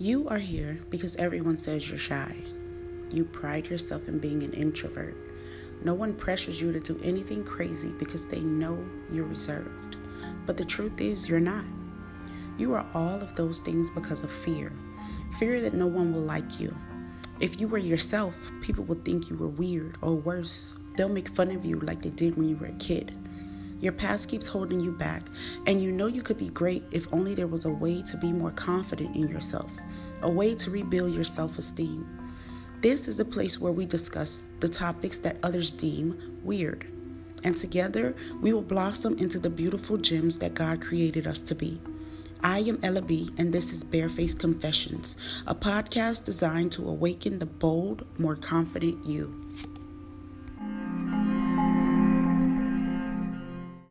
You are here because everyone says you're shy. You pride yourself in being an introvert. No one pressures you to do anything crazy because they know you're reserved. But the truth is, you're not. You are all of those things because of fear fear that no one will like you. If you were yourself, people would think you were weird or worse. They'll make fun of you like they did when you were a kid. Your past keeps holding you back, and you know you could be great if only there was a way to be more confident in yourself, a way to rebuild your self esteem. This is a place where we discuss the topics that others deem weird. And together, we will blossom into the beautiful gems that God created us to be. I am Ella B, and this is Barefaced Confessions, a podcast designed to awaken the bold, more confident you.